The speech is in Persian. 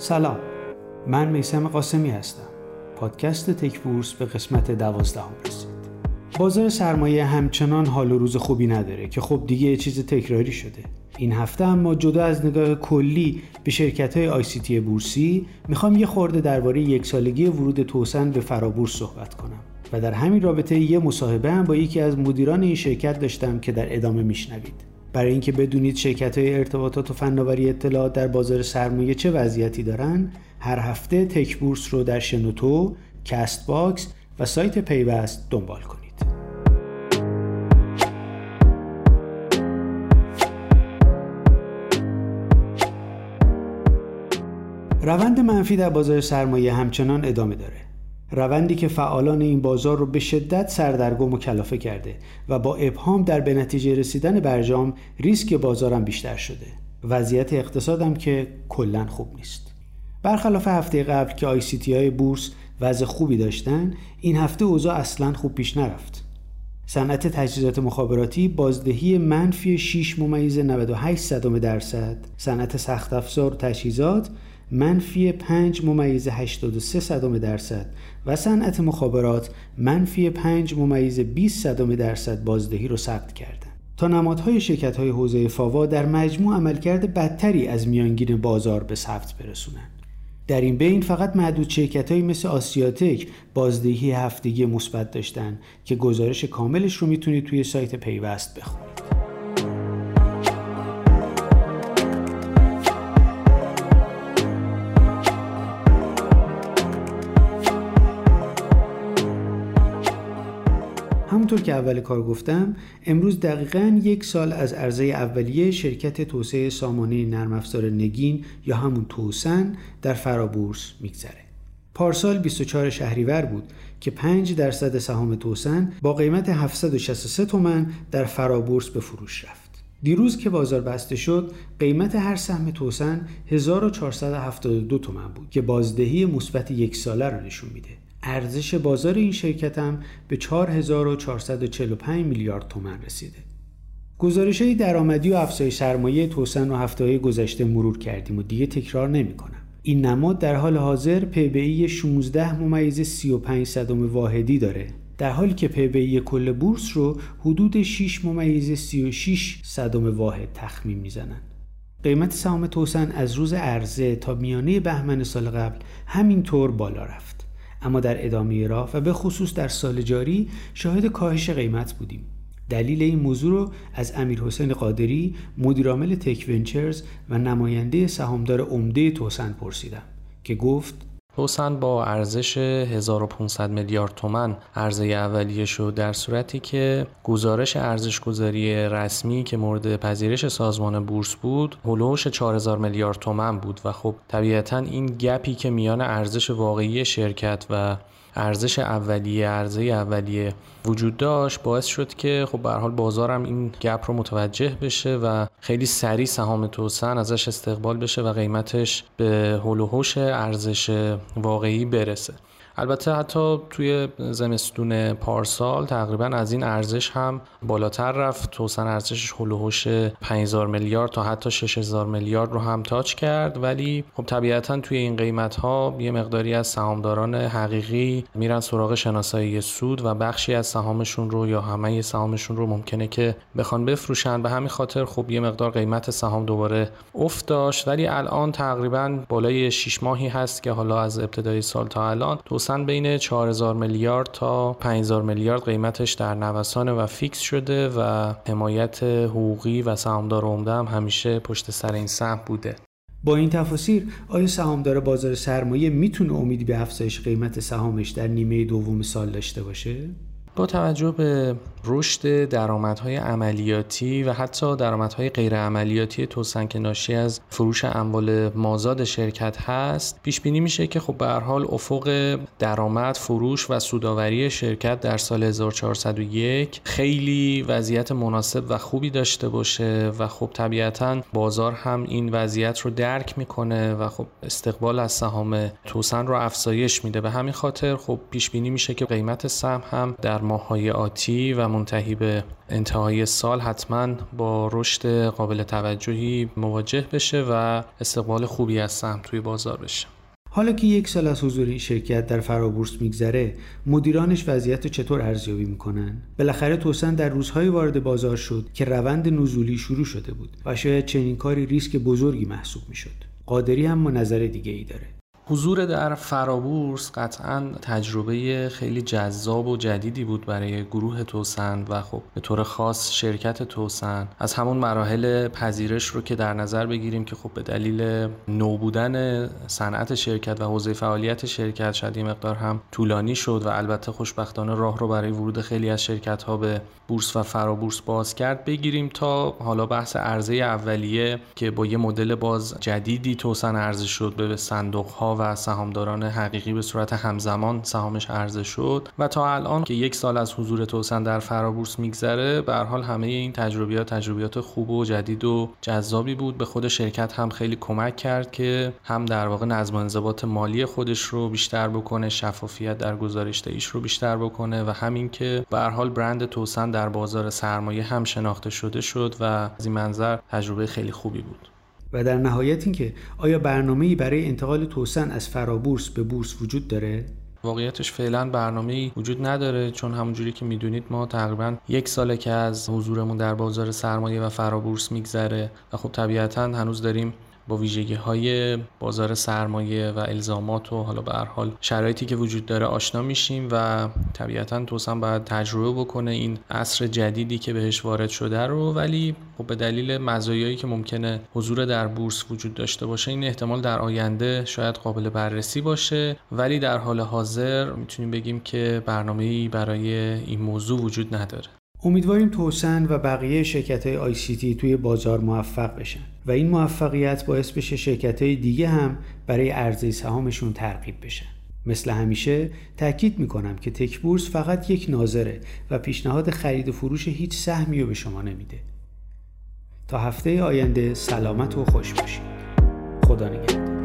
سلام من میسم قاسمی هستم. پادکست تک بورس به قسمت دوازدهم رسید. بازار سرمایه همچنان حال و روز خوبی نداره که خب دیگه یه چیز تکراری شده. این هفته اما جدا از نگاه کلی به شرکت های آی بورسی می‌خوام یه خورده درباره یک سالگی ورود توسن به فرابورس صحبت کنم و در همین رابطه یه مصاحبه هم با یکی از مدیران این شرکت داشتم که در ادامه میشنوید. برای اینکه بدونید شرکت های ارتباطات و فناوری اطلاعات در بازار سرمایه چه وضعیتی دارن هر هفته تک بورس رو در شنوتو، کست باکس و سایت پیوست دنبال کنید. روند منفی در بازار سرمایه همچنان ادامه داره. روندی که فعالان این بازار رو به شدت سردرگم و کلافه کرده و با ابهام در به نتیجه رسیدن برجام ریسک بازارم بیشتر شده. وضعیت اقتصادم که کلا خوب نیست. برخلاف هفته قبل که آی سی تی های بورس وضع خوبی داشتن این هفته اوضاع اصلا خوب پیش نرفت. صنعت تجهیزات مخابراتی بازدهی منفی 6 ممیز 98 صدم درصد صنعت سخت افزار و تجهیزات منفی 5 ممیز 83 صدم درصد و صنعت مخابرات منفی 5 ممیز 20 صدم درصد بازدهی رو ثبت کردند. تا نمادهای شرکت های حوزه فاوا در مجموع عملکرد بدتری از میانگین بازار به ثبت برسونند. در این بین فقط معدود شرکت های مثل آسیاتک بازدهی هفتگی مثبت داشتن که گزارش کاملش رو می‌تونید توی سایت پیوست بخونید. همونطور که اول کار گفتم امروز دقیقا یک سال از عرضه اولیه شرکت توسعه سامانه نرم افزار نگین یا همون توسن در فرابورس میگذره پارسال 24 شهریور بود که 5 درصد سهام توسن با قیمت 763 تومن در فرابورس به فروش رفت. دیروز که بازار بسته شد قیمت هر سهم توسن 1472 تومن بود که بازدهی مثبت یک ساله رو نشون میده. ارزش بازار این شرکت هم به 4445 میلیارد تومن رسیده. گزارش های درآمدی و افزایش سرمایه توسن و هفته های گذشته مرور کردیم و دیگه تکرار نمی کنم. این نماد در حال حاضر PBI 16 ممیز 35 صدم واحدی داره در حالی که PBI کل بورس رو حدود 6 ممیز 36 صدم واحد تخمین می‌زنن. قیمت سهام توسن از روز عرضه تا میانه بهمن سال قبل همینطور بالا رفت. اما در ادامه راه و به خصوص در سال جاری شاهد کاهش قیمت بودیم. دلیل این موضوع رو از امیر حسین قادری مدیرعامل تک ونچرز و نماینده سهامدار عمده توسن پرسیدم که گفت توسن با ارزش 1500 میلیارد تومن عرضه اولیه شد در صورتی که گزارش ارزش گذاری رسمی که مورد پذیرش سازمان بورس بود هلوش 4000 میلیارد تومن بود. و خب طبیعتا این گپی که میان ارزش واقعی شرکت و ارزش اولیه ارزه اولیه وجود داشت باعث شد که خب به حال بازارم این گپ رو متوجه بشه و خیلی سریع سهام توسن ازش استقبال بشه و قیمتش به هول ارزش واقعی برسه. البته حتی توی زمستون پارسال تقریبا از این ارزش هم بالاتر رفت توسن ارزشش هلوهوش 5000 میلیارد تا حتی 6000 میلیارد رو هم تاچ کرد. ولی خب طبیعتا توی این قیمت ها یه مقداری از سهامداران حقیقی میرن سراغ شناسایی سود و بخشی از سهامشون رو یا همه سهامشون رو ممکنه که بخوان بفروشن. به همین خاطر خب یه مقدار قیمت سهام دوباره افت داشت. ولی الان تقریبا بالای 6 ماهی هست که حالا از ابتدای سال تا الان توسن بین 4000 میلیارد تا 5000 میلیارد قیمتش در نوسان و فیکس شده و حمایت حقوقی و سهامدار عمده هم همیشه پشت سر این سهم بوده با این تفاصیل آیا سهامدار بازار سرمایه می‌تونه امیدی به افزایش قیمت سهامش در نیمه دوم سال داشته باشه؟ با توجه به رشد درآمدهای عملیاتی و حتی درآمدهای غیر عملیاتی توسن که ناشی از فروش اموال مازاد شرکت هست پیش بینی میشه که خب به حال افق درآمد فروش و سوداوری شرکت در سال 1401 خیلی وضعیت مناسب و خوبی داشته باشه و خب طبیعتا بازار هم این وضعیت رو درک می‌کنه و خب استقبال از سهام توسن رو افزایش میده. به همین خاطر خب پیش بینی میشه که قیمت سهم هم در ماههای آتی و منتهی به انتهای سال حتما با رشد قابل توجهی مواجه بشه و استقبال خوبی از سهم توی بازار بشه. حالا که یک سال از حضور این شرکت در فرابورس میگذره مدیرانش وضعیت رو چطور ارزیابی می‌کنن؟ بالاخره توسن در روزهای وارد بازار شد که روند نزولی شروع شده بود و شاید چنین کاری ریسک بزرگی محسوب می‌شد. قادری هم نظر دیگه ای داره. حضور در فرابورس قطعا تجربه خیلی جذاب و جدیدی بود برای گروه توسن و خب به طور خاص شرکت توسن. از همون مراحل پذیرش رو که در نظر بگیریم که خب به دلیل نو بودن صنعت شرکت و حوزه فعالیت شرکت شاید یه مقدار هم طولانی شد و البته خوشبختانه راه رو برای ورود خیلی از شرکت ها به بورس و فرابورس باز کرد. بگیریم تا حالا بحث عرضه اولیه که با یه مدل باز جدیدی توسن عرضه شد به صندوق ها و سهامداران حقیقی به صورت همزمان سهامش عرضه شد و تا الان که یک سال از حضور توسن در فرابورس میگذره به حال همه این تجربیات تجربیات خوب و جدید و جذابی بود. به خود شرکت هم خیلی کمک کرد که هم در واقع نظم و انضباط مالی خودش رو بیشتر بکنه شفافیت در گزارش ایش رو بیشتر بکنه و همین که به حال برند توسن در بازار سرمایه هم شناخته شده شد و از این منظر تجربه خیلی خوبی بود. و در نهایت اینکه آیا برنامه‌ای برای انتقال توسن از فرابورس به بورس وجود داره؟ واقعیتش فعلا برنامه وجود نداره چون همونجوری که می‌دونید ما تقریبا یک ساله که از حضورمون در بازار سرمایه و فرابورس میگذره و خب طبیعتا هنوز داریم با ویژگی های بازار سرمایه و الزامات و حالا به هر حال شرایطی که وجود داره آشنا میشیم و طبیعتا توسن باید تجربه بکنه این عصر جدیدی که بهش وارد شده رو. ولی خب به دلیل مزایایی که ممکنه حضور در بورس وجود داشته باشه این احتمال در آینده شاید قابل بررسی باشه. ولی در حال حاضر می‌تونیم بگیم که برنامه‌ای برای این موضوع وجود نداره. امیدواریم توسن و بقیه شرکت های تی توی بازار موفق بشن و این موفقیت باعث بشه شرکت های دیگه هم برای عرضه سهامشون ترغیب بشن. مثل همیشه تاکید می‌کنم که تک بورس فقط یک ناظره و پیشنهاد خرید و فروش هیچ سهمی رو به شما نمیده. تا هفته آینده سلامت و خوش باشید. خدا نگهدار.